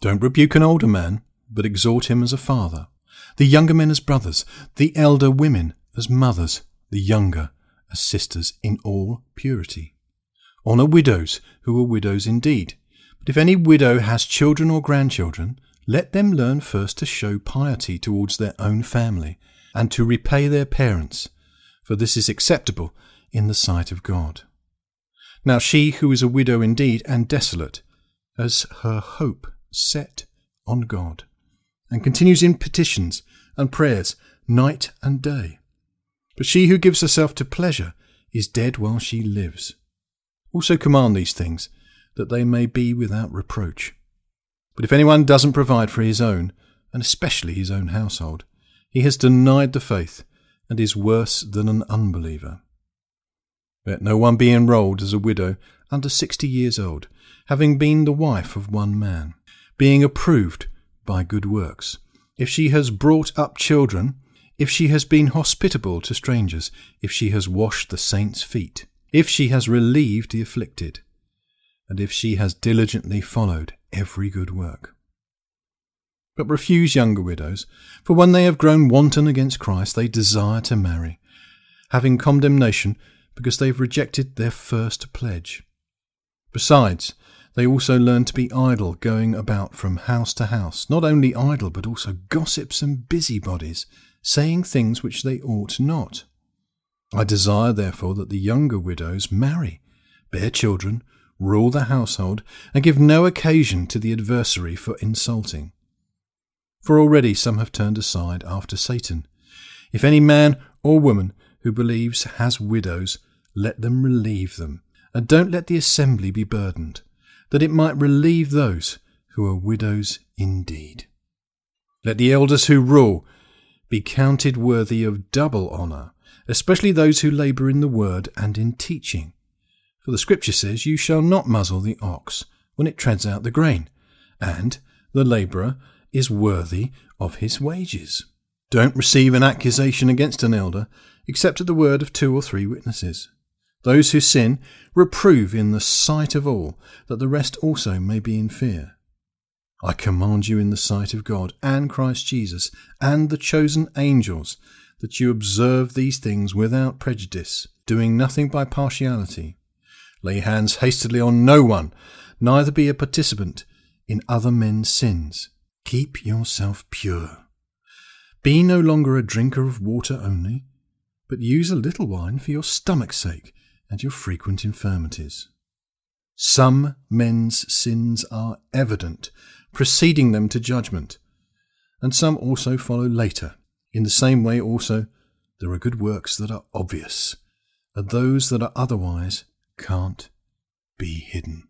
Don't rebuke an older man, but exhort him as a father, the younger men as brothers, the elder women as mothers, the younger as sisters in all purity. Honour widows who are widows indeed. But if any widow has children or grandchildren, let them learn first to show piety towards their own family, and to repay their parents, for this is acceptable in the sight of God. Now she who is a widow indeed and desolate has her hope set on God, and continues in petitions and prayers night and day. But she who gives herself to pleasure is dead while she lives. Also command these things, that they may be without reproach. But if anyone doesn't provide for his own, and especially his own household, he has denied the faith and is worse than an unbeliever. Let no one be enrolled as a widow under sixty years old, having been the wife of one man, being approved by good works. If she has brought up children, if she has been hospitable to strangers, if she has washed the saints' feet, if she has relieved the afflicted, and if she has diligently followed every good work. But refuse younger widows, for when they have grown wanton against Christ, they desire to marry, having condemnation because they have rejected their first pledge. Besides, they also learn to be idle, going about from house to house, not only idle, but also gossips and busybodies, saying things which they ought not. I desire, therefore, that the younger widows marry, bear children, rule the household, and give no occasion to the adversary for insulting. For already some have turned aside after Satan. If any man or woman who believes has widows, let them relieve them, and don't let the assembly be burdened, that it might relieve those who are widows indeed. Let the elders who rule be counted worthy of double honour, especially those who labour in the word and in teaching. For the Scripture says, You shall not muzzle the ox when it treads out the grain, and the labourer is worthy of his wages. Don't receive an accusation against an elder except at the word of two or three witnesses. Those who sin reprove in the sight of all, that the rest also may be in fear. I command you in the sight of God and Christ Jesus and the chosen angels that you observe these things without prejudice, doing nothing by partiality Lay hands hastily on no one, neither be a participant in other men's sins. Keep yourself pure. Be no longer a drinker of water only, but use a little wine for your stomach's sake and your frequent infirmities. Some men's sins are evident, preceding them to judgment, and some also follow later. In the same way also there are good works that are obvious, and those that are otherwise can't be hidden.